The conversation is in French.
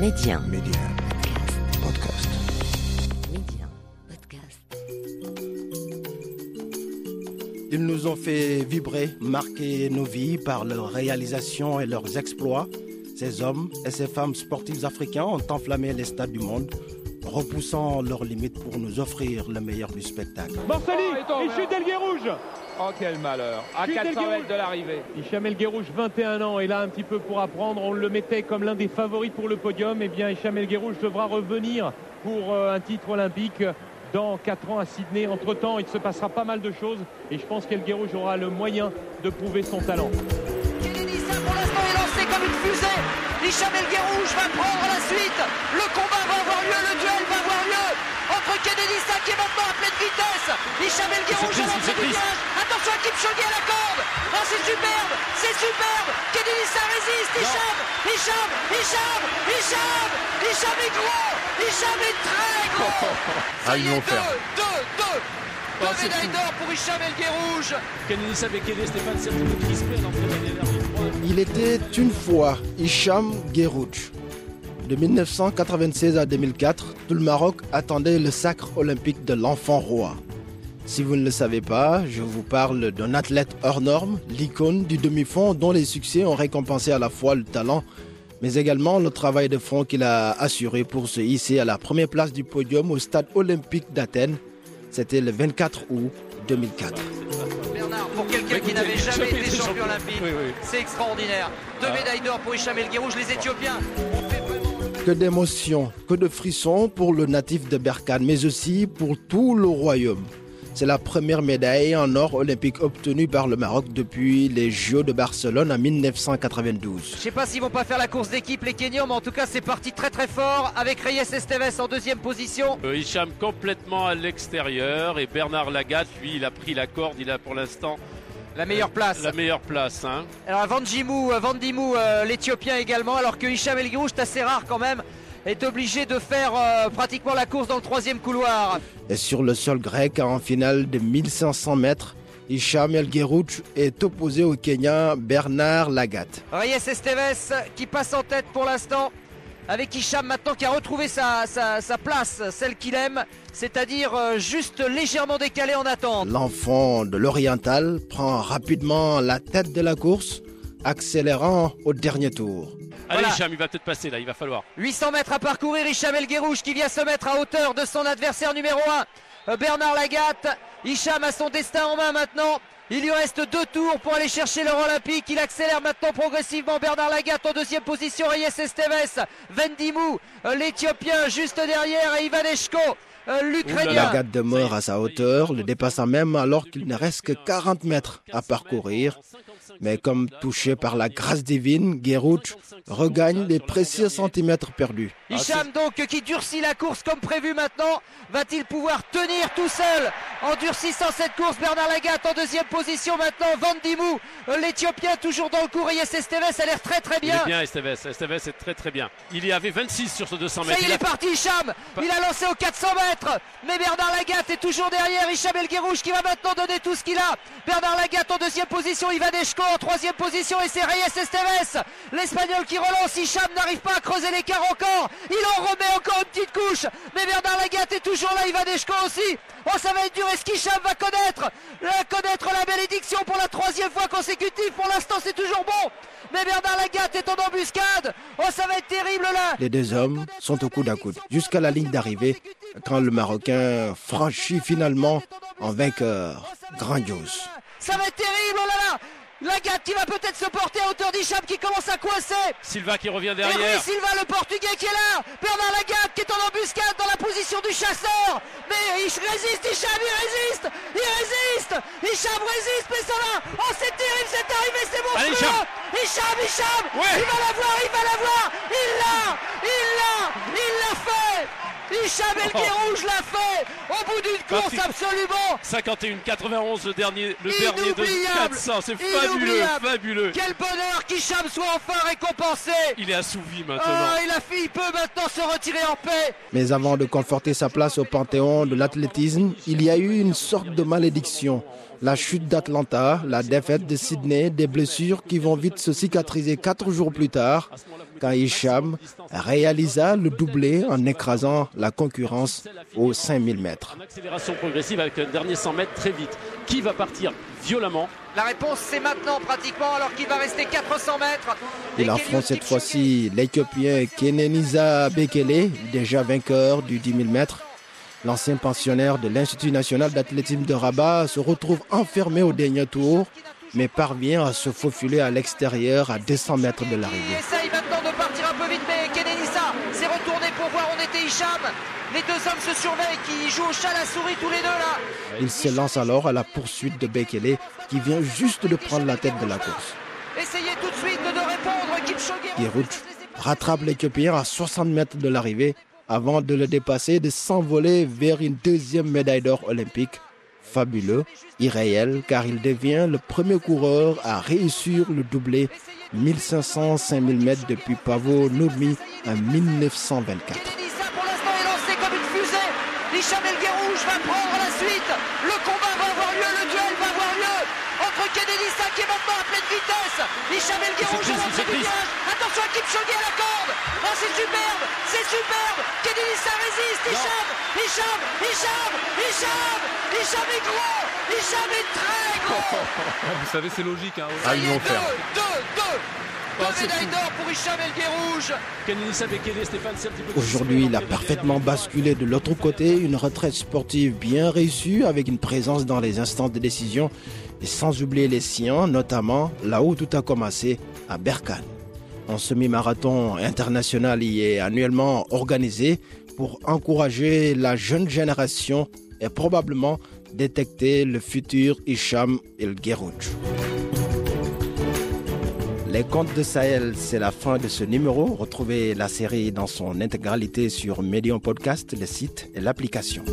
Média. Média. Podcast. Média. Podcast. Ils nous ont fait vibrer, marquer nos vies par leurs réalisations et leurs exploits. Ces hommes et ces femmes sportifs africains ont enflammé les stades du monde, repoussant leurs limites pour nous offrir le meilleur du spectacle. Marcelli, Oh, il chute Elgué Rouge Oh quel malheur À Chute 400 Elgué mètres de l'arrivée. Hicham Elgué Rouge, 21 ans, est là un petit peu pour apprendre. On le mettait comme l'un des favoris pour le podium. Eh bien, Hicham Elgué Rouge devra revenir pour euh, un titre olympique dans 4 ans à Sydney. Entre-temps, il se passera pas mal de choses et je pense Rouge aura le moyen de prouver son talent. Comme une fusée. Hicham El Guerrouj va prendre la suite. Le combat va avoir lieu, le duel va avoir lieu entre Kennedy Saint qui est maintenant à pleine vitesse. Hicham El Guerrouj à l'entrée du virage. Attention à Kipchoge à la corde. Ah, c'est superbe, c'est superbe. Kennedy Saint résiste. Hicham, Hicham, Hicham, Hicham. Hicham est gros. Hicham est très gros. Ça Ah, y ils est, vont faire. deux, deux, deux. Deux Oh, c'est médailles d'or pour Hicham El Guerrouj. Kennedy Sabekele, Stéphane, c'est un peu crispé à l'entrée trois. Il était une fois Hicham Guerrouj. De 1996 à 2004, tout le Maroc attendait le sacre olympique de l'enfant roi. Si vous ne le savez pas, je vous parle d'un athlète hors norme, l'icône du demi-fond dont les succès ont récompensé à la fois le talent, mais également le travail de fond qu'il a assuré pour se hisser à la première place du podium au stade olympique d'Athènes. C'était le 24 août 2004. Pour quelqu'un qui n'avait jamais été champion olympique, Oui, oui. c'est extraordinaire. Deux médailles d'or pour Hicham El les Éthiopiens Que d'émotions, que de frissons pour le natif de Berkane, mais aussi pour tout le royaume. C'est la première médaille en or olympique obtenue par le Maroc depuis les Jeux de Barcelone en 1992. Je sais pas s'ils vont pas faire la course d'équipe les Kenyans, mais en tout cas c'est parti très très fort avec Reyes Esteves en deuxième position. Euh, Hicham complètement à l'extérieur et Bernard Lagat, lui, il a pris la corde, il a pour l'instant La meilleure place. la meilleure place. Hein. Alors Vandimou, euh, Vandimou euh, l'Éthiopien également, alors que Hicham El Guerrouj, c'est assez rare quand même, est obligé de faire euh, pratiquement la course dans le troisième couloir. Et sur le sol grec, en finale de 1500 mètres, Hicham El Guerrouj est opposé au Kenyan Bernard Lagat. Reyes Esteves qui passe en tête pour l'instant. Avec Hicham maintenant qui a retrouvé sa, sa- sa place, celle qu'il aime, c'est-à-dire euh, juste légèrement décalé en attente. L'enfant de l'Oriental prend rapidement la tête de la course, accélérant au dernier tour. Allez Voilà. Hicham, il va peut-être passer là, il va falloir. 800 mètres à parcourir, Hicham El Guerrouj qui vient se mettre à hauteur de son adversaire numéro 1, Bernard Lagat. Hicham a son destin en main maintenant. Il lui reste deux tours pour aller chercher l'or olympique. Il accélère maintenant progressivement. Bernard Lagat en deuxième position. Reyes Esteves, Vendimou, euh, l'Éthiopien juste derrière et Ivaneshko, euh, l'Ukrainien. Lagat demeure à sa hauteur, le dépassant même alors qu'il ne reste que 40 mètres à parcourir. Mais comme touché par la grâce divine, Guerrouj regagne les précieux centimètres perdus. Hicham donc qui durcit la course comme prévu maintenant. Va-t-il pouvoir tenir tout seul en durcissant cette course? Bernard Lagat en deuxième position maintenant. Vandimou, euh, l'Éthiopien toujours dans le coup. Reyes Esteves a l'air très très Il bien. est bien Esteves, Esteves est très très bien. Il y avait 26 sur ce 200 Ça mètres. y est, il est parti Hicham Il a lancé aux 400 mètres Mais Bernard Lagat est toujours derrière. Hicham El Guerrouj qui va maintenant donner tout ce qu'il a. Bernard Lagat en deuxième position. Ivaneshko en troisième position. Et c'est Reyes Esteves L'Espagnol qui relance. Hicham n'arrive pas à creuser l'écart encore. Il en remet encore une petite couche. Mais Bernard Lagat est toujours là. Ivaneshko aussi. Oh ça va être dur. Est-ce qu'Hicham va connaître la, connaître la bénédiction pour la troisième fois consécutive? Pour l'instant c'est toujours bon. Mais Bernard Lagat est en embuscade. Oh ça va être terrible là. Les deux hommes sont au coude à coude. Jusqu'à la ligne d'arrivée quand le Marocain franchit finalement en vainqueur. Grandiose. Ça va être terrible, oh là là. Lagat qui va peut-être se porter à hauteur d'Hicham qui commence à coincer. Silva qui revient Et derrière. Rui Silva, le portugais qui est là. Bernard Lagat qui est en embuscade dans la position du chasseur. Mais il résiste, Hicham, il résiste Il résiste. Hicham résiste, mais ça va. Oh c'est terrible cette arrivée, c'est Allez, monstrueux Hicham. Hicham, Hicham Ouais. Il va l'avoir, il va l'avoir Il l'a Il l'a Il l'a fait Hicham El Oh. L'a fait Au bout d'une course absolument 51 91 le dernier le dernier de Inoubliable. 400, c'est fabuleux, fabuleux. Quel bonheur qu'Hicham soit enfin récompensé Il est assouvi maintenant. Ah, il a fait, il peut maintenant se retirer en paix Mais avant de conforter sa place au panthéon de l'athlétisme, il y a eu une sorte de malédiction. La chute d'Atlanta, la défaite de Sydney, des blessures qui vont vite se cicatriser quatre jours plus tard. Quand Hicham réalisa le doublé en écrasant la concurrence aux 5000 mètres. En accélération progressive avec un dernier 100 mètres très vite. Qui va partir violemment La réponse c'est maintenant pratiquement alors qu'il va rester 400 mètres. Il affronte cette fois-ci l'Éthiopien Kenenisa Bekele, déjà vainqueur du 10 000 mètres. L'ancien pensionnaire de l'Institut national d'athlétisme de Rabat se retrouve enfermé au dernier tour, mais parvient à se faufiler à l'extérieur à 200 mètres de l'arrivée. essaye maintenant de partir un peu vite, mais Kenenissa s'est retourné pour voir où était Hicham. Les deux hommes se surveillent, qui jouent au chat à la souris tous les deux là. Il se lance alors à la poursuite de Bekele, qui vient juste de prendre la tête de la course. Essayez tout de suite de répondre. Kipchoge rattrape l'Éthiopien à 60 mètres de l'arrivée avant de le dépasser et de s'envoler vers une deuxième médaille d'or olympique. Fabuleux, irréel, car il devient le premier coureur à réussir le doublé 1500-5000 mètres depuis Pavo Nurmi en 1924. Kenenissa pour l'instant est lancé comme une fusée. Hicham El Guerrouj va prendre la suite. Le combat va avoir lieu, le duel va avoir lieu entre Kenenissa qui est maintenant à pleine vitesse. Hicham El Guerrouj à l'entrée du virage. Attention à Kipchoge à la corde. Ah, c'est superbe, c'est superbe. Kenenissa résiste. Hicham, Hicham, Hicham, Hicham. Hicham est gros. Hicham est très gros. Vous savez, c'est logique. Hein. Ça y est, vont deux, deux, deux. Oh, Deux médailles fou. d'or pour Hicham Aujourd'hui, il a parfaitement basculé de l'autre côté, une retraite sportive bien réussie avec une présence dans les instances de décision et sans oublier les siens, notamment là où tout a commencé, à Berkane. Un semi-marathon international y est annuellement organisé pour encourager la jeune génération et probablement détecter le futur Hicham El Guerrouj. Les contes de Sahel, c'est la fin de ce numéro. Retrouvez la série dans son intégralité sur Medium Podcast, le site et l'application.